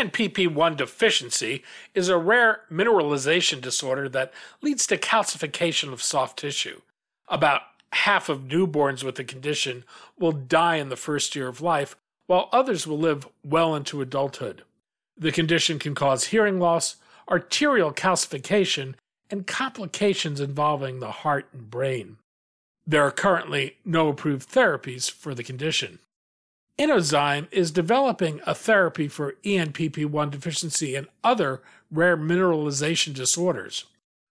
ENPP1 deficiency is a rare mineralization disorder that leads to calcification of soft tissue. About half of newborns with the condition will die in the first year of life, while others will live well into adulthood. The condition can cause hearing loss, arterial calcification, and complications involving the heart and brain. There are currently no approved therapies for the condition. Inozyme is developing a therapy for ENPP1 deficiency and other rare mineralization disorders.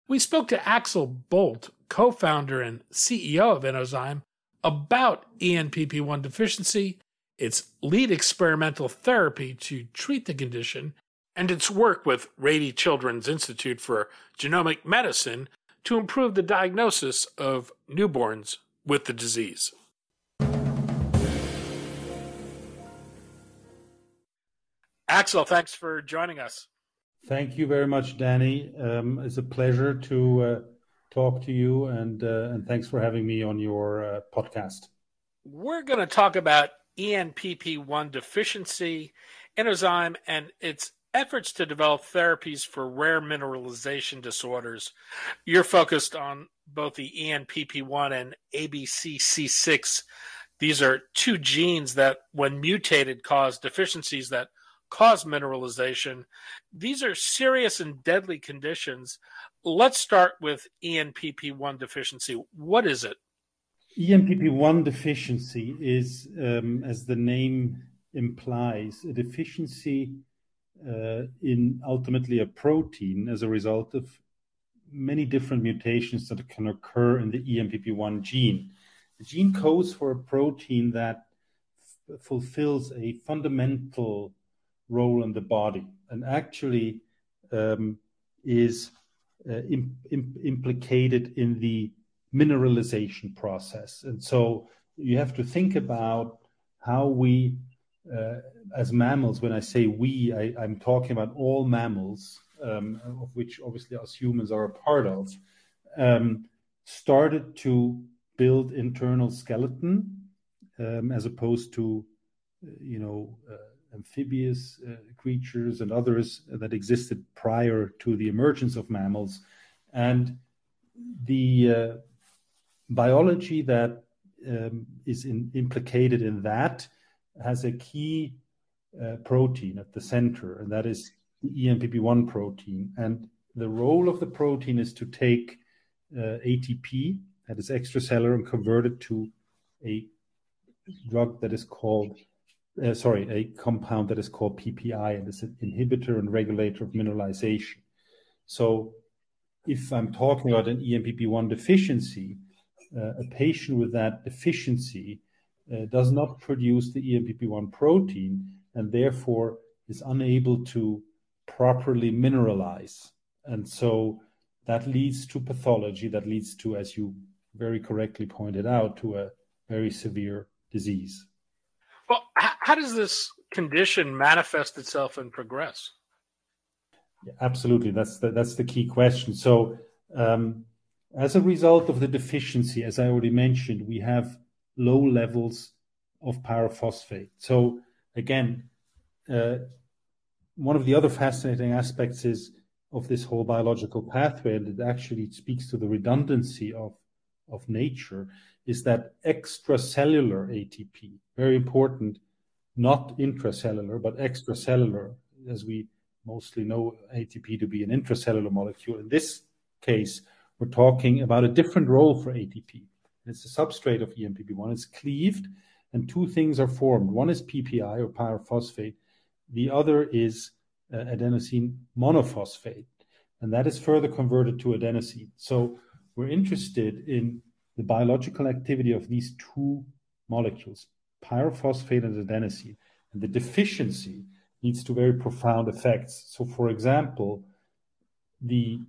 We spoke to Axel Bolt, co founder and CEO of Inozyme, about ENPP1 deficiency, its lead experimental therapy to treat the condition, and its work with Rady Children's Institute for Genomic Medicine to improve the diagnosis of newborns with the disease. Axel, thanks for joining us. Thank you very much, Danny. Um, it's a pleasure to uh, talk to you, and uh, and thanks for having me on your uh, podcast. We're going to talk about ENPP1 deficiency, Inozyme, and its efforts to develop therapies for rare mineralization disorders. You're focused on both the ENPP1 and ABCC6. These are two genes that, when mutated, cause deficiencies that cause mineralization. These are serious and deadly conditions. Let's start with ENPP1 deficiency. What is it? ENPP1 deficiency is, um, as the name implies, a deficiency uh, in ultimately a protein as a result of many different mutations that can occur in the ENPP1 gene. The gene codes for a protein that f- fulfills a fundamental role in the body and actually um, is uh, implicated in the mineralization process. And so you have to think about how we, uh, as mammals, when I say we, I, am talking about all mammals, um, of which obviously us humans are a part of, um, started to build internal skeleton um, as opposed to, uh, you know, uh, amphibious uh, creatures and others that existed prior to the emergence of mammals. And the uh, biology that um, is in, implicated in that has a key uh, protein at the center, and that is the ENPP1 protein. And the role of the protein is to take uh, ATP, that is extracellular, and convert it to a drug that is called uh, sorry, a compound that is called PPI and is an inhibitor and regulator of mineralization. So if I'm talking about an ENPP1 deficiency, uh, a patient with that deficiency uh, does not produce the ENPP1 protein and therefore is unable to properly mineralize. And so that leads to pathology, that leads to, as you very correctly pointed out, to a very severe disease. How does this condition manifest itself and progress? Yeah, absolutely, that's the, that's the key question. So, um, as a result of the deficiency, as I already mentioned, we have low levels of pyrophosphate. So, again, uh, one of the other fascinating aspects is of this whole biological pathway, and it actually speaks to the redundancy of of nature, is that extracellular ATP, very important, not intracellular, but extracellular, as we mostly know ATP to be an intracellular molecule. In this case, we're talking about a different role for ATP. It's a substrate of ENPP1. It's cleaved, and two things are formed. One is PPI or pyrophosphate. The other is uh, adenosine monophosphate, and that is further converted to adenosine. So we're interested in the biological activity of these two molecules, pyrophosphate and adenosine, and the deficiency leads to very profound effects. So, for example, the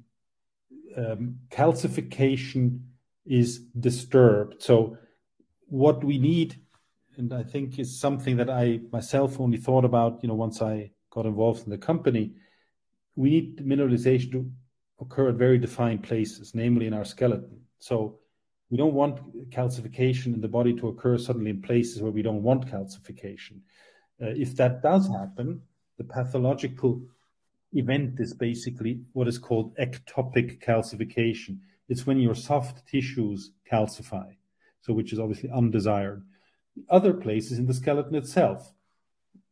um, calcification is disturbed. So, what we need, and I think is something that I myself only thought about, you know, once I got involved in the company, we need mineralization to occur at very defined places, namely in our skeleton. So, we don't want calcification in the body to occur suddenly in places where we don't want calcification. Uh, if that does happen, the pathological event is basically what is called ectopic calcification. It's when your soft tissues calcify, so which is obviously undesired. Other places in the skeleton itself,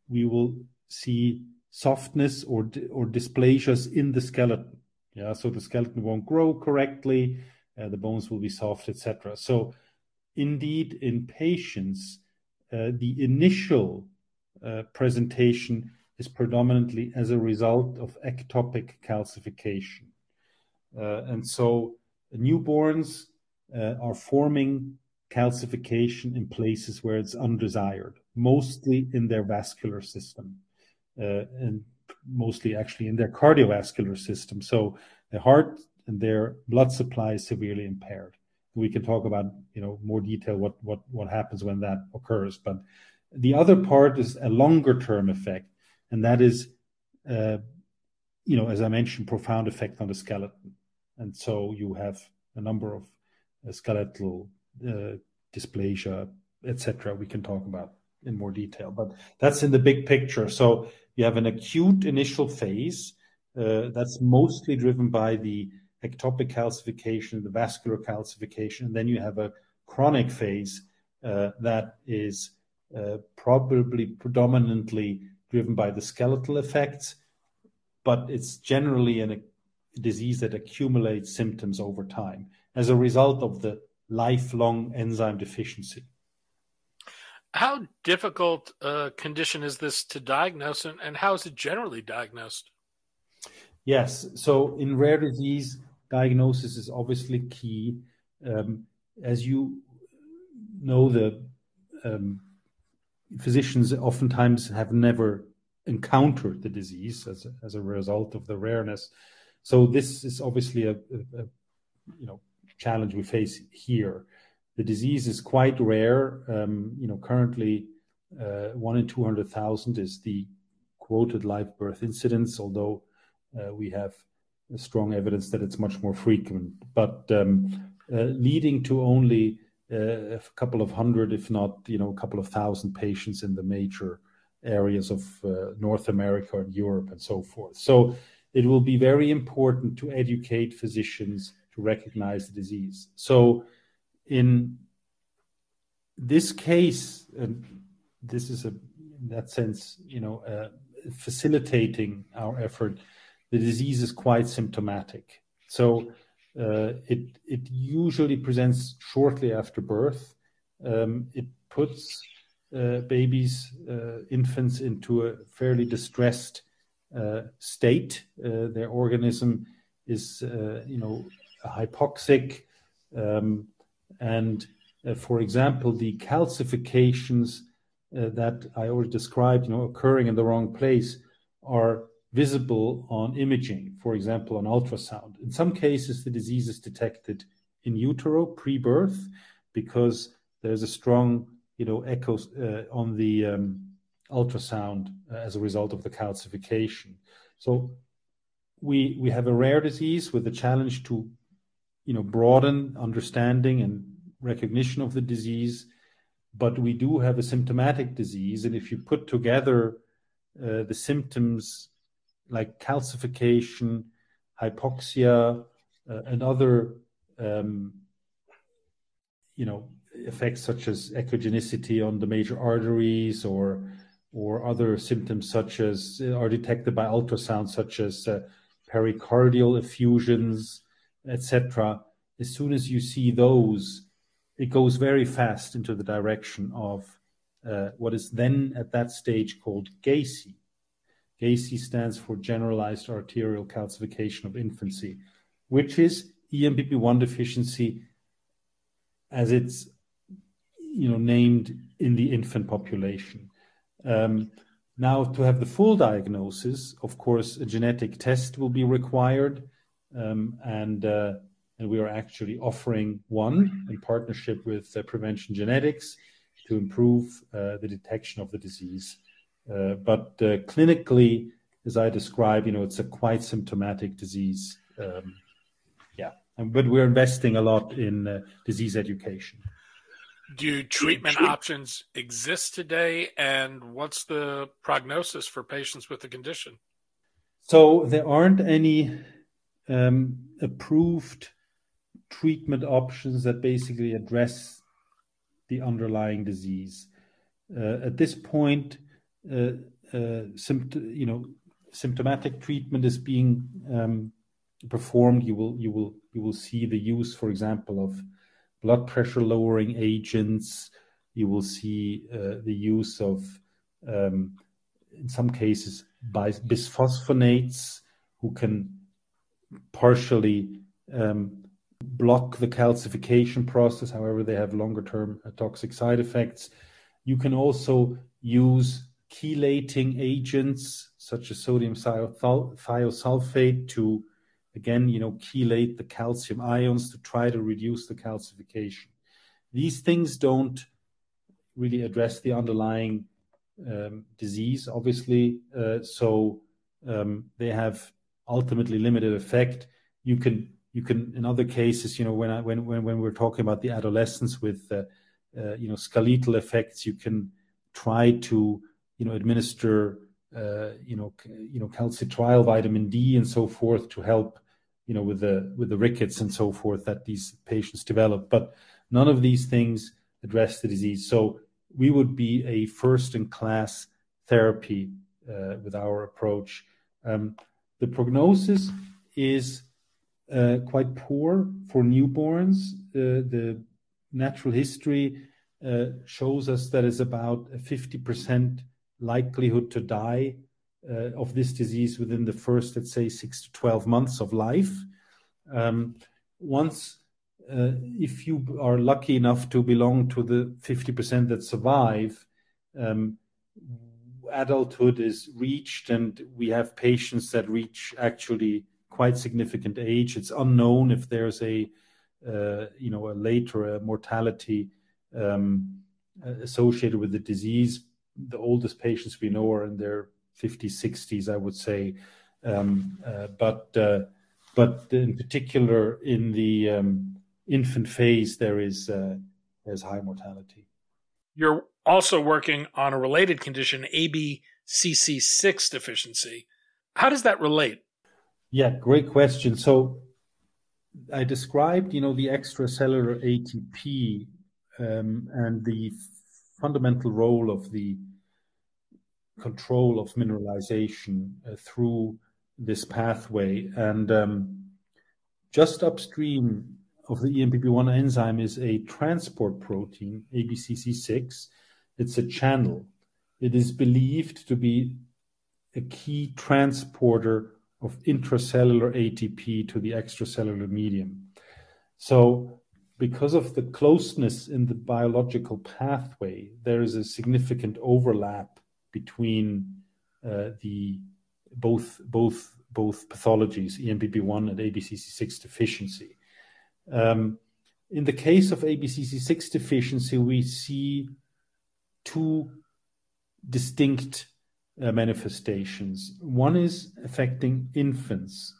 we will see softness or or dysplasias in the skeleton. Yeah, so the skeleton won't grow correctly, the bones will be soft, etc. So, indeed, in patients, uh, the initial uh, presentation is predominantly as a result of ectopic calcification. Uh, and so newborns uh, are forming calcification in places where it's undesired, mostly in their vascular system, uh, and mostly actually in their cardiovascular system. So the heart and their blood supply is severely impaired. We can talk about, you know, more detail what what what happens when that occurs, but the other part is a longer term effect, and that is, uh, you know, as I mentioned, profound effect on the skeleton. And so you have a number of uh, skeletal uh, dysplasia, etc. We can talk about in more detail, but that's in the big picture. So you have an acute initial phase uh, that's mostly driven by the ectopic calcification, the vascular calcification, and then you have a chronic phase uh, that is uh, probably predominantly driven by the skeletal effects, but it's generally a disease that accumulates symptoms over time as a result of the lifelong enzyme deficiency. How difficult a condition is this to diagnose, and, and how is it generally diagnosed? Yes, so in rare disease, diagnosis is obviously key. Um, as you know, the um, physicians oftentimes have never encountered the disease as as a result of the rareness. So this is obviously a, a, a you know challenge we face here. The disease is quite rare. Um, you know, currently uh, one in two hundred thousand is the quoted live birth incidence, although uh, we have strong evidence that it's much more frequent. But um, uh, leading to only uh, a couple of hundred, if not, you know, a couple of thousand patients in the major areas of uh, North America and Europe and so forth. So it will be very important to educate physicians to recognize the disease. So in this case, and this is a, in that sense, you know, uh, facilitating our effort, the disease is quite symptomatic. So uh, it it usually presents shortly after birth. Um, it puts uh, babies, uh, infants into a fairly distressed uh, state. Uh, their organism is, uh, you know, hypoxic, um, and for example, the calcifications that I already described, you know, occurring in the wrong place, are visible on imaging, for example, on ultrasound. In some cases, the disease is detected in utero pre-birth because there's a strong, you know, echo uh, on the um, ultrasound uh, as a result of the calcification. So we we have a rare disease with a challenge to, you know, broaden understanding and recognition of the disease, but we do have a symptomatic disease, and if you put together uh, the symptoms like calcification, hypoxia, uh, and other um, you know effects such as echogenicity on the major arteries or or other symptoms such as uh, are detected by ultrasound, such as uh, pericardial effusions, etc. As soon as you see those, it goes very fast into the direction of uh, what is then at that stage called GACI. GACI stands for Generalized Arterial Calcification of Infancy, which is ENPP1 deficiency as it's you know named in the infant population. Um, now, to have the full diagnosis, of course, a genetic test will be required, um, and uh, and we are actually offering one in partnership with uh, Prevention Genetics to improve uh, the detection of the disease. Uh, but uh, clinically, as I describe, you know, it's a quite symptomatic disease. Um, yeah, but we're investing a lot in uh, disease education. Do treatment options exist today, and what's the prognosis for patients with the condition? So there aren't any um, approved treatment options that basically address the underlying disease. Uh, at this point, sympt- you know, symptomatic treatment is being um, performed. You will you will you will see the use, for example, of blood pressure lowering agents. You will see uh, the use of, um, in some cases, bisphosphonates, who can partially um, block the calcification process. However, they have longer term uh, toxic side effects. You can also use chelating agents such as sodium thiosulfate to again, you know, chelate the calcium ions to try to reduce the calcification. These things don't really address the underlying um, disease, obviously, uh, so um, they have ultimately limited effect. You can, you can, in other cases, you know, when I, when when when we're talking about the adolescents with, uh, uh, you know, skeletal effects, you can try to, you know, administer uh, you know, you know, calcitriol, vitamin D, and so forth to help, you know, with the with the rickets and so forth that these patients develop. But none of these things address the disease. So we would be a first-in-class therapy uh, with our approach. Um, the prognosis is uh, quite poor for newborns. Uh, the natural history uh, shows us that it's about a 50% likelihood to die uh, of this disease within the first, let's say, six to 12 months of life. Um, once, uh, if you are lucky enough to belong to the 50% that survive, um, adulthood is reached, and we have patients that reach actually quite significant age. It's unknown if there's a, uh, you know, a later mortality um, associated with the disease, the oldest patients we know are in their 50s, 60s, I would say. Um, uh, but uh, but in particular, in the um, infant phase, there is uh, there's high mortality. You're also working on a related condition, ABCC6 deficiency. How does that relate? Yeah, great question. So I described, you know, the extracellular ATP um, and the fundamental role of the control of mineralization uh, through this pathway. And um, just upstream of the ENPP1 enzyme is a transport protein, ABCC6. It's a channel. It is believed to be a key transporter of intracellular ATP to the extracellular medium. So, because of the closeness in the biological pathway, there is a significant overlap between uh, the both both both pathologies, ENPP1 and ABCC6 deficiency. Um, in the case of ABCC6 deficiency, we see two distinct uh, manifestations. One is affecting infants,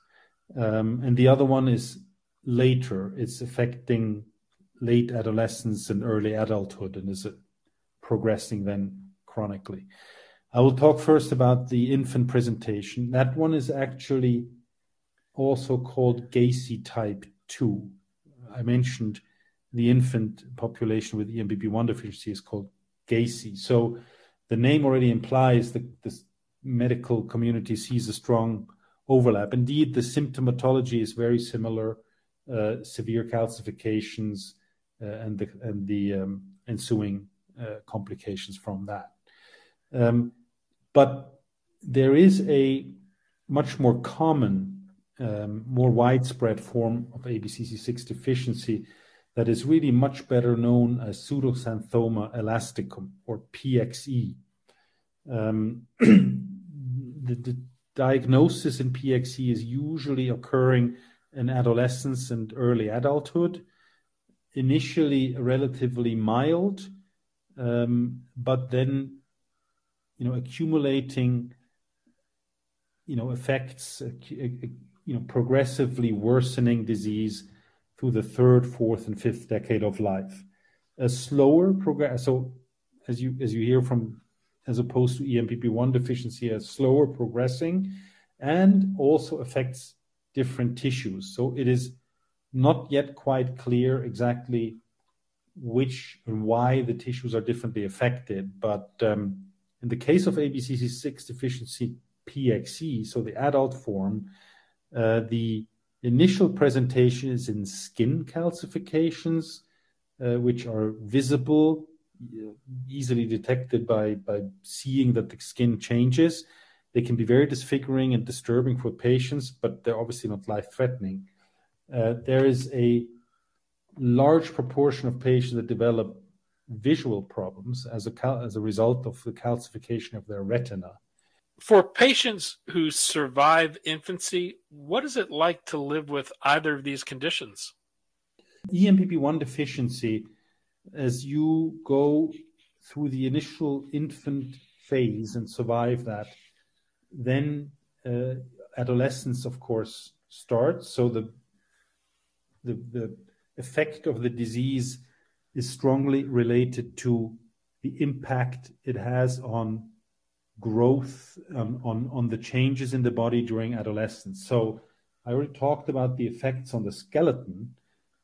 um, and the other one is later. It's affecting late adolescence and early adulthood, and is it progressing then chronically. I will talk first about the infant presentation. That one is actually also called GACI type 2. I mentioned the infant population with ENPP1 deficiency is called GACI. So the name already implies that the medical community sees a strong overlap. Indeed, the symptomatology is very similar, uh, severe calcifications uh, and the, and the um, ensuing uh, complications from that. Um, but there is a much more common, um, more widespread form of ABCC6 deficiency that is really much better known as pseudoxanthoma elasticum or PXE. Um, the, the, diagnosis in PXE is usually occurring in adolescence and early adulthood. Initially, relatively mild, um, but then, you know, accumulating, you know, effects, you know, progressively worsening disease through the third, fourth, and fifth decade of life. A slower progress. So, as you as you hear from, as opposed to ENPP1 deficiency, a slower progressing, and also affects different tissues. So it is not yet quite clear exactly which and why the tissues are differently affected. But um, in the case of ABCC6 deficiency PXE, so the adult form, uh, the initial presentation is in skin calcifications, uh, which are visible, easily detected by, by seeing that the skin changes. They can be very disfiguring and disturbing for patients, but they're obviously not life threatening. Uh, there is a large proportion of patients that develop visual problems as a, as a result of the calcification of their retina. For patients who survive infancy, what is it like to live with either of these conditions? ENPP1 deficiency, as you go through the initial infant phase and survive that, then uh, adolescence, of course, starts. So the, the, the effect of the disease is strongly related to the impact it has on growth, um, on, the changes in the body during adolescence. So I already talked about the effects on the skeleton.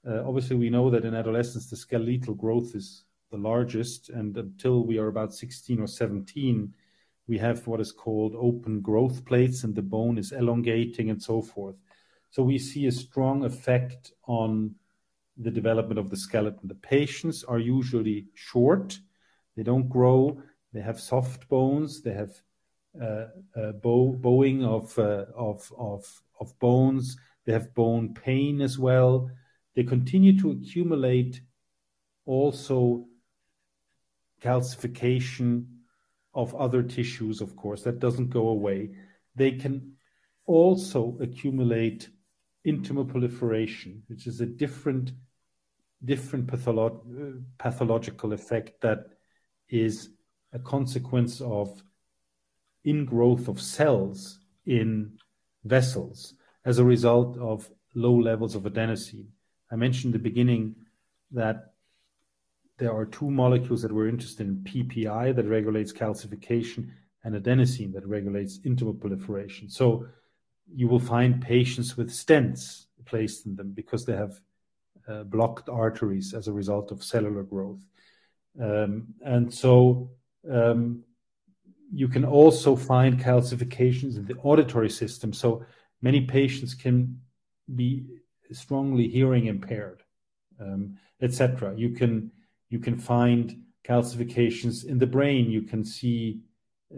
Uh, obviously, we know that in adolescence, the skeletal growth is the largest, and until we are about 16 or 17, we have what is called open growth plates, and the bone is elongating and so forth. So we see a strong effect on the development of the skeleton. The patients are usually short, they don't grow, they have soft bones, they have uh, uh, bow, bowing of, uh, of, of, of bones, they have bone pain as well. They continue to accumulate also calcification of other tissues, of course, that doesn't go away. They can also accumulate intimal proliferation, which is a different different patholo- pathological effect that is a consequence of ingrowth of cells in vessels as a result of low levels of adenosine. I mentioned in the beginning that there are two molecules that we're interested in PPI that regulates calcification and adenosine that regulates intimal proliferation. So you will find patients with stents placed in them because they have blocked arteries as a result of cellular growth. Um, and so um, you can also find calcifications in the auditory system. So many patients can be strongly hearing impaired, um, etc. You can you can find calcifications in the brain. You can see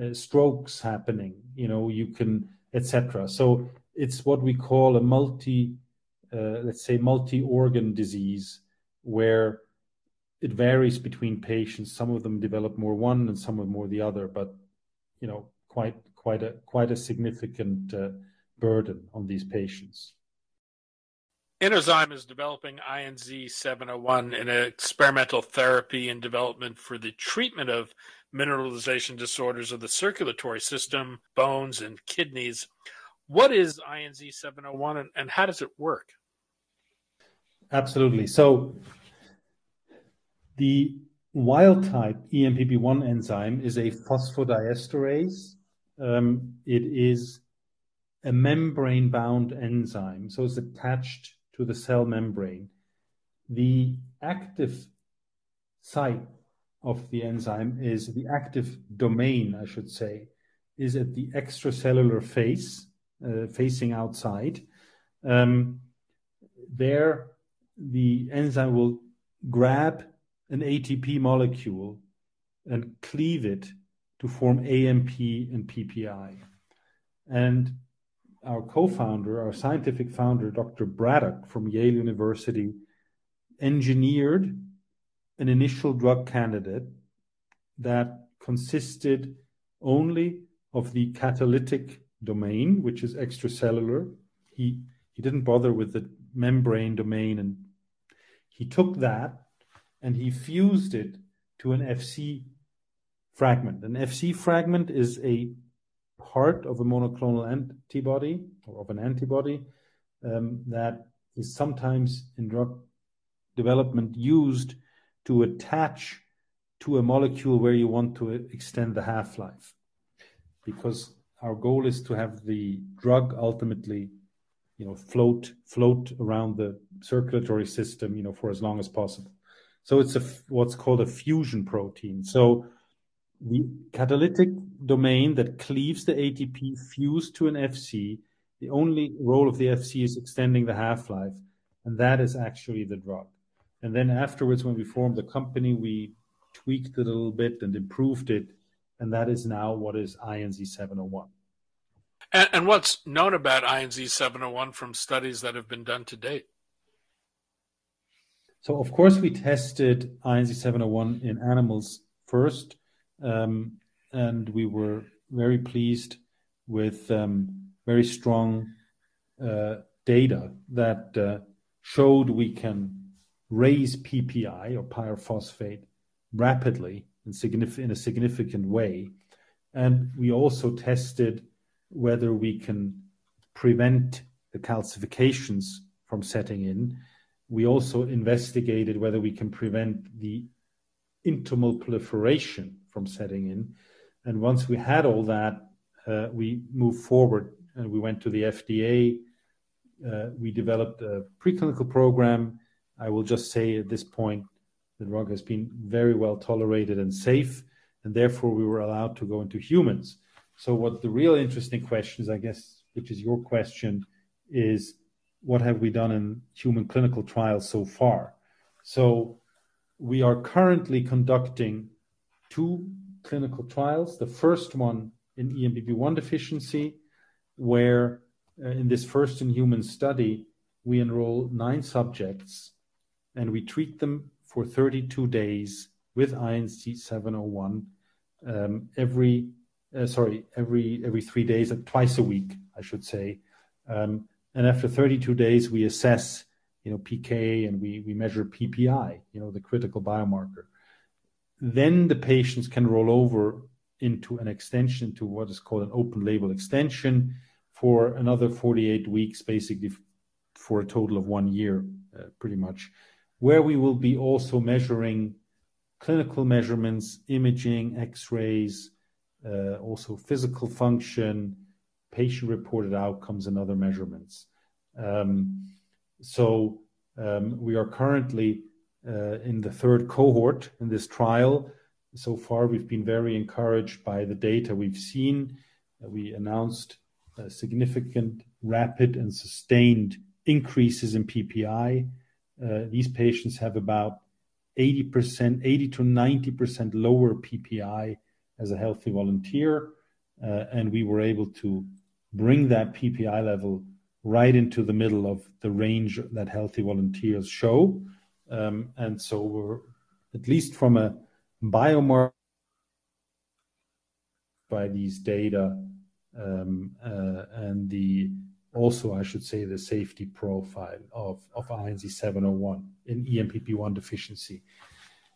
uh, strokes happening. You know, you can etc. So it's what we call a multi uh, let's say, multi-organ disease where it varies between patients. Some of them develop more one and some of more the other, but you know, quite quite a quite a significant uh, burden on these patients. Inozyme is developing INZ 701 in an experimental therapy and development for the treatment of mineralization disorders of the circulatory system, bones, and kidneys. What is INZ 701 and, and how does it work? Absolutely. So the wild type ENPP1 enzyme is a phosphodiesterase. Um, it is a membrane bound enzyme, so it's attached to the cell membrane. The active site of the enzyme is the active domain, I should say, is at the extracellular face, uh, facing outside. Um, there, the enzyme will grab an ATP molecule and cleave it to form AMP and PPI. And our co-founder, our scientific founder, Dr. Braddock from Yale University, engineered an initial drug candidate that consisted only of the catalytic domain, which is extracellular. He he didn't bother with the membrane domain, and he took that and he fused it to an FC fragment. An FC fragment is a part of a monoclonal antibody or of an antibody um, that is sometimes in drug development used to attach to a molecule where you want to extend the half life. Because our goal is to have the drug ultimately you know float float around the circulatory system you know for as long as possible so it's a what's called a fusion protein so the catalytic domain that cleaves the ATP fused to an FC, the only role of the FC is extending the half life, and that is actually the drug. And then afterwards, when we formed the company, we tweaked it a little bit and improved it, and that is now what is INZ 701. And, and what's known about INZ 701 from studies that have been done to date? So, of course, we tested INZ 701 in animals first um, and we were very pleased with um, very strong uh, data that uh, showed we can raise PPI or pyrophosphate rapidly in, in a significant way. And we also tested whether we can prevent the calcifications from setting in. We also investigated whether we can prevent the intimal proliferation from setting in. And once we had all that, uh, we moved forward and we went to the FDA. Uh, we developed a preclinical program. I will just say at this point, the drug has been very well tolerated and safe, and therefore we were allowed to go into humans. So, what the real interesting question is, I guess, which is your question, is what have we done in human clinical trials so far? So, we are currently conducting two clinical trials. The first one in ENPP1 deficiency, where uh, in this first in human study, we enroll nine subjects and we treat them for 32 days with INZ 701 um, every uh, sorry every every three days, uh, twice a week, I should say. Um, and after 32 days, we assess you know PK and we we measure PPI, you know the critical biomarker. Then the patients can roll over into an extension to what is called an open label extension for another 48 weeks, basically for a total of one year, uh, pretty much, where we will be also measuring clinical measurements, imaging, x-rays, also physical function, patient-reported outcomes, and other measurements. Um, so um, we are currently uh, in the third cohort in this trial. So far, we've been very encouraged by the data we've seen. Uh, we announced significant, rapid, and sustained increases in PPI. Uh, these patients have about 80%, 80 to 90% lower PPI as a healthy volunteer. And we were able to bring that PPI level right into the middle of the range that healthy volunteers show. Um, and so we're at least from a biomarker by these data um, uh, and the also I should say the safety profile of, of INZ 701 in ENPP1 deficiency.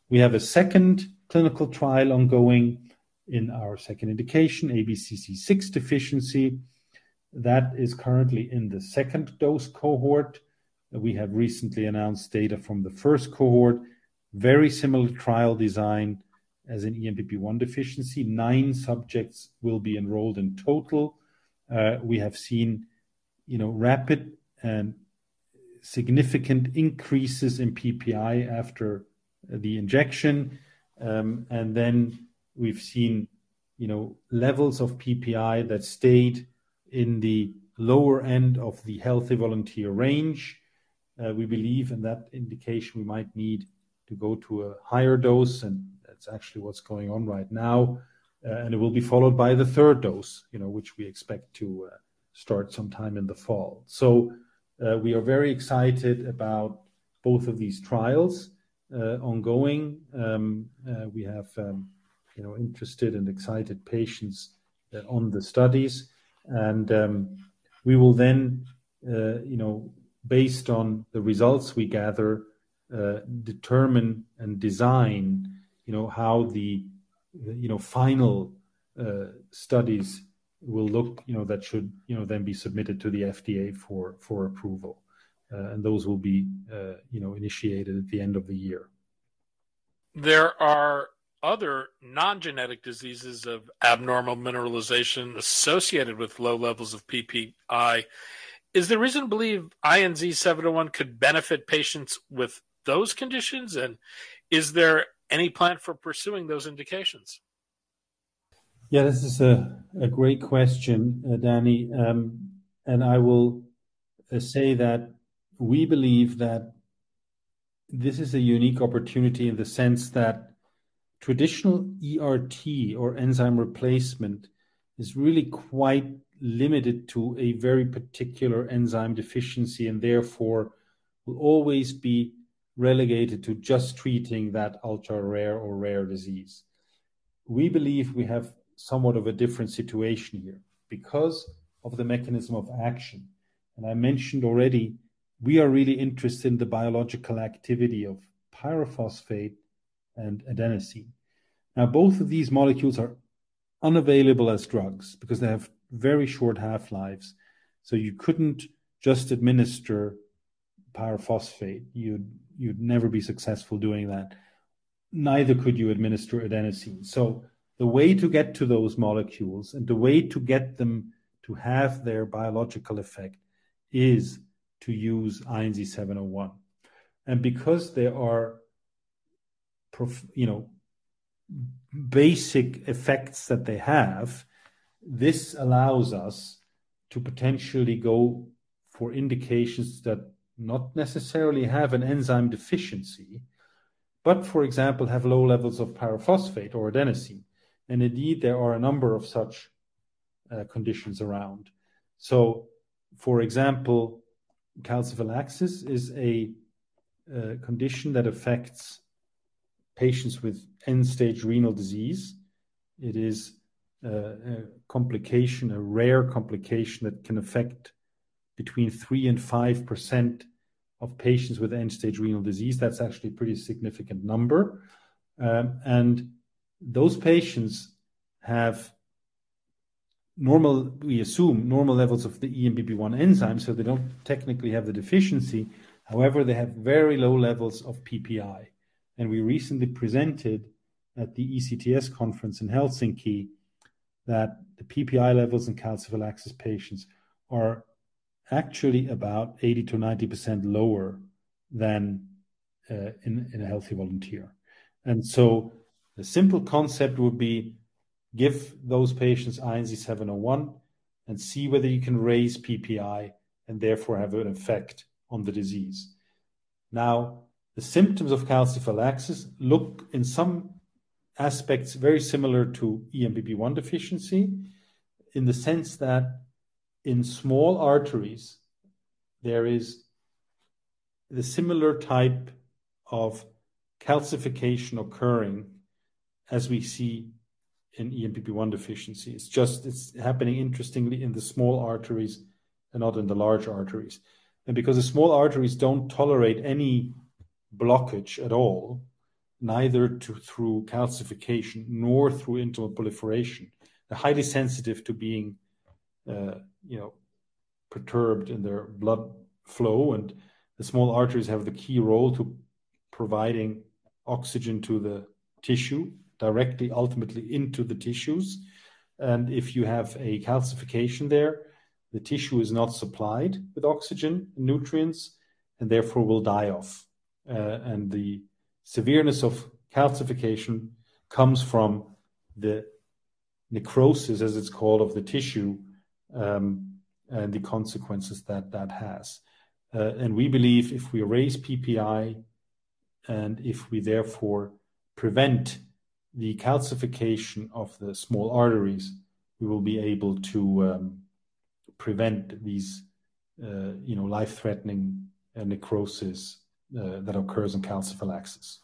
We have a second clinical trial ongoing in our second indication, ABCC6 deficiency. That is currently in the second dose cohort. We have recently announced data from the first cohort, very similar trial design as in ENPP1 deficiency. Nine subjects will be enrolled in total. Uh, we have seen, you know, rapid and significant increases in PPI after the injection. Um, and then we've seen, you know, levels of PPI that stayed in the lower end of the healthy volunteer range. Uh, we believe in that indication we might need to go to a higher dose, and that's actually what's going on right now. Uh, and it will be followed by the third dose, you know, which we expect to uh, start sometime in the fall. So we are very excited about both of these trials ongoing. Um, we have, um, you know, interested and excited patients uh, on the studies, and um, we will then, you know, based on the results we gather, determine and design, you know, how the, you know, final studies will look, you know, that should, you know, then be submitted to the FDA for for approval. Uh, and those will be, uh, you know, initiated at the end of the year. There are other non-genetic diseases of abnormal mineralization associated with low levels of PPI. Is there reason to believe INZ 701 could benefit patients with those conditions? And is there any plan for pursuing those indications? Yeah, this is a, a great question, uh, Danny. Um, and I will uh, say that we believe that this is a unique opportunity in the sense that traditional ERT or enzyme replacement is really quite limited to a very particular enzyme deficiency and therefore will always be relegated to just treating that ultra rare or rare disease. We believe we have somewhat of a different situation here because of the mechanism of action. And I mentioned already, we are really interested in the biological activity of pyrophosphate and adenosine. Now, both of these molecules are unavailable as drugs because they have very short half lives. So you couldn't just administer pyrophosphate. You'd, you'd never be successful doing that. Neither could you administer adenosine. So the way to get to those molecules and the way to get them to have their biological effect is to use INZ 701. And because there are, you know, basic effects that they have, this allows us to potentially go for indications that not necessarily have an enzyme deficiency, but for example, have low levels of pyrophosphate or adenosine. And indeed, there are a number of such uh, conditions around. So, for example, calciphylaxis is a uh, condition that affects patients with end stage renal disease. It is a complication, a rare complication that can affect between 3 and 5% of patients with end stage renal disease. That's actually a pretty significant number. Um, and those patients have normal, we assume, normal levels of the ENPP1 enzyme, so they don't technically have the deficiency. However, they have very low levels of PPI. And we recently presented at the ECTS conference in Helsinki that the PPI levels in calciphylaxis patients are actually about 80 to 90% lower than uh, in, in a healthy volunteer. And so the simple concept would be give those patients INZ 701 and see whether you can raise PPI and therefore have an effect on the disease. Now, the symptoms of calciphylaxis look in some aspects very similar to ENPP1 deficiency in the sense that in small arteries, there is the similar type of calcification occurring as we see in ENPP1 deficiency. It's just it's happening interestingly in the small arteries and not in the large arteries. And because the small arteries don't tolerate any blockage at all, neither to, through calcification nor through intimal proliferation, they're highly sensitive to being, uh, you know, perturbed in their blood flow. And the small arteries have the key role to providing oxygen to the tissue directly ultimately into the tissues. And if you have a calcification there, the tissue is not supplied with oxygen and nutrients and therefore will die off. Uh, and the severeness of calcification comes from the necrosis, as it's called, of the tissue um, and the consequences that that has. Uh, and we believe if we raise PPI and if we therefore prevent the calcification of the small arteries, we will be able to um, prevent these, uh, you know, life-threatening uh, necrosis uh, that occurs in calciphylaxis.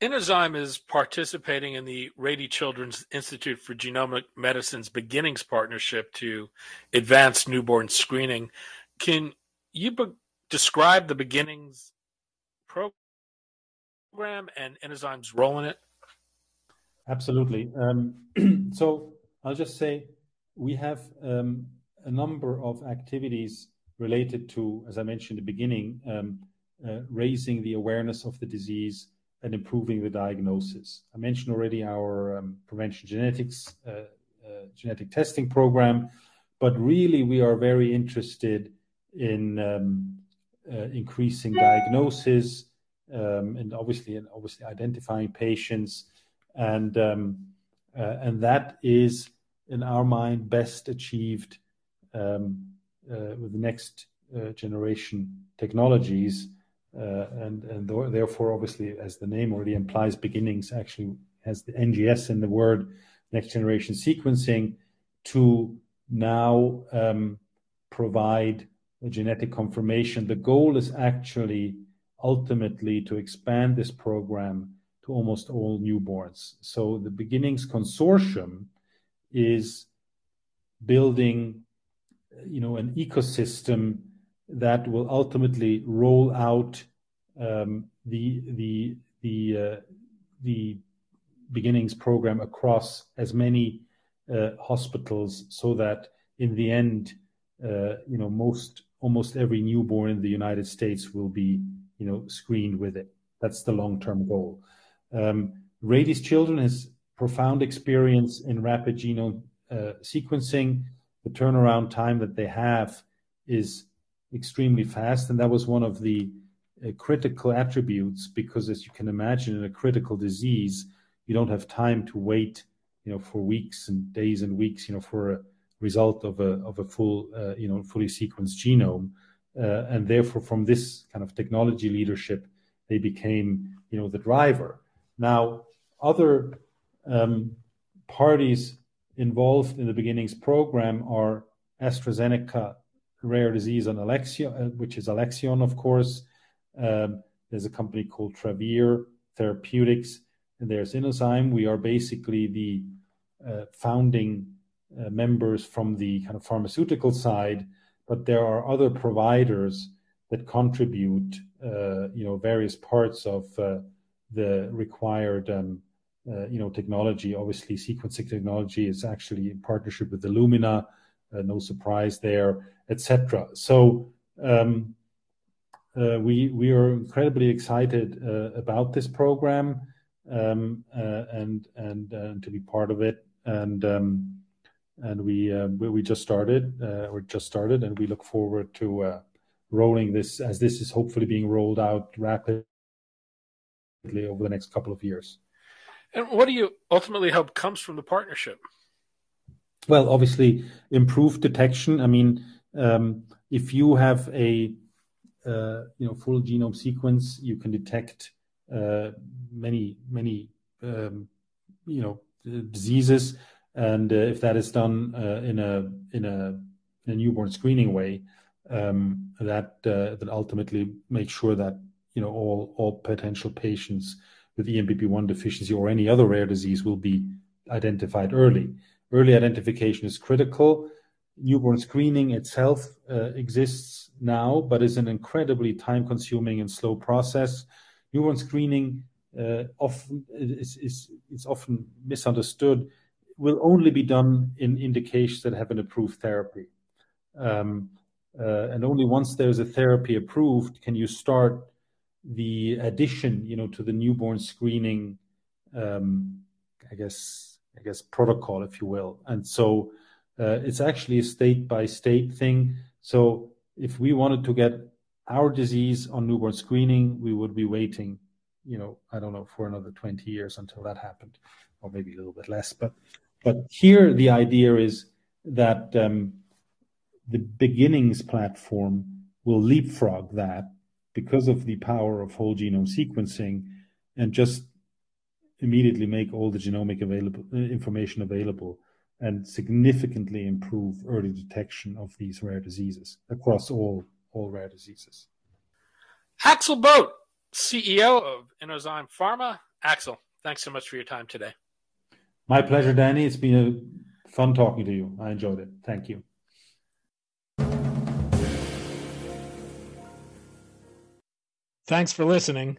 Inozyme is participating in the Rady Children's Institute for Genomic Medicine's BeginNGS Partnership to advance newborn screening. Can you be- describe the BeginNGS program and Inozyme's role in it? Absolutely. Um, so I'll just say we have um, a number of activities related to, as I mentioned in the beginning, um, raising the awareness of the disease and improving the diagnosis. I mentioned already our um, prevention genetics uh, uh, genetic testing program, but really we are very interested in um, uh, increasing diagnosis um, and obviously and obviously identifying patients and um, uh, and that is in our mind best achieved um, uh, with the next uh, generation technologies uh, and and therefore obviously as the name already implies BeginNGS actually has the NGS in the word next generation sequencing to now um, provide a genetic confirmation. The goal is actually ultimately to expand this program to almost all newborns. So the BeginNGS Consortium is building, you know, an ecosystem that will ultimately roll out um, the the the uh, the BeginNGS program across as many uh, hospitals so that in the end, uh, you know, most almost every newborn in the United States will be, you know, screened with it. That's the long-term goal. Um, Rady's Children has profound experience in rapid genome sequencing. The turnaround time that they have is extremely fast, and that was one of the uh, critical attributes because, as you can imagine, in a critical disease, you don't have time to wait, you know, for weeks and days and weeks, you know, for a result of a of a full uh, you know fully sequenced genome, uh, and therefore from this kind of technology leadership, they became you know the driver. Now other um, parties involved in the BeginNGS program are AstraZeneca rare disease on Alexion, uh, which is Alexion, of course. Um, there's a company called Travere Therapeutics, and there's Inozyme. We are basically the uh, founding uh, members from the kind of pharmaceutical side, but there are other providers that contribute, uh, you know, various parts of uh, the required, um, you know, technology. Obviously, sequencing technology is actually in partnership with Illumina. No surprise there, etc. So, um, we are incredibly excited about this program, um, and to be part of it. And and we uh, we just started uh, or just started, and we look forward to uh, rolling this as this is hopefully being rolled out rapidly over the next couple of years. And what do you ultimately hope comes from the partnership? Well, obviously, improved detection. I mean, um, if you have a uh, you know full genome sequence, you can detect uh, many many um, you know diseases and uh, if that is done in a in a in a newborn screening way, um, that that ultimately makes sure that you know all all potential patients with ENPP1 deficiency or any other rare disease will be identified early. Early identification is critical. Newborn screening itself uh, exists now, but is an incredibly time-consuming and slow process. Newborn screening uh, often is, often misunderstood will only be done in indications that have an approved therapy. Um, uh, and only once there's a therapy approved can you start the addition, you know, to the newborn screening, um, I guess, I guess protocol, if you will. And so uh, it's actually a state by state thing. So if we wanted to get our disease on newborn screening, we would be waiting you know, I don't know, for another 20 years until that happened, or maybe a little bit less. But but here the idea is that um, the BeginNGS platform will leapfrog that because of the power of whole genome sequencing and just immediately make all the genomic available uh, information available and significantly improve early detection of these rare diseases across all all rare diseases. Axel Bolte, CEO of Inozyme Pharma. Axel, thanks so much for your time today. My pleasure, Danny. It's been a fun talking to you. I enjoyed it. Thank you. Thanks for listening.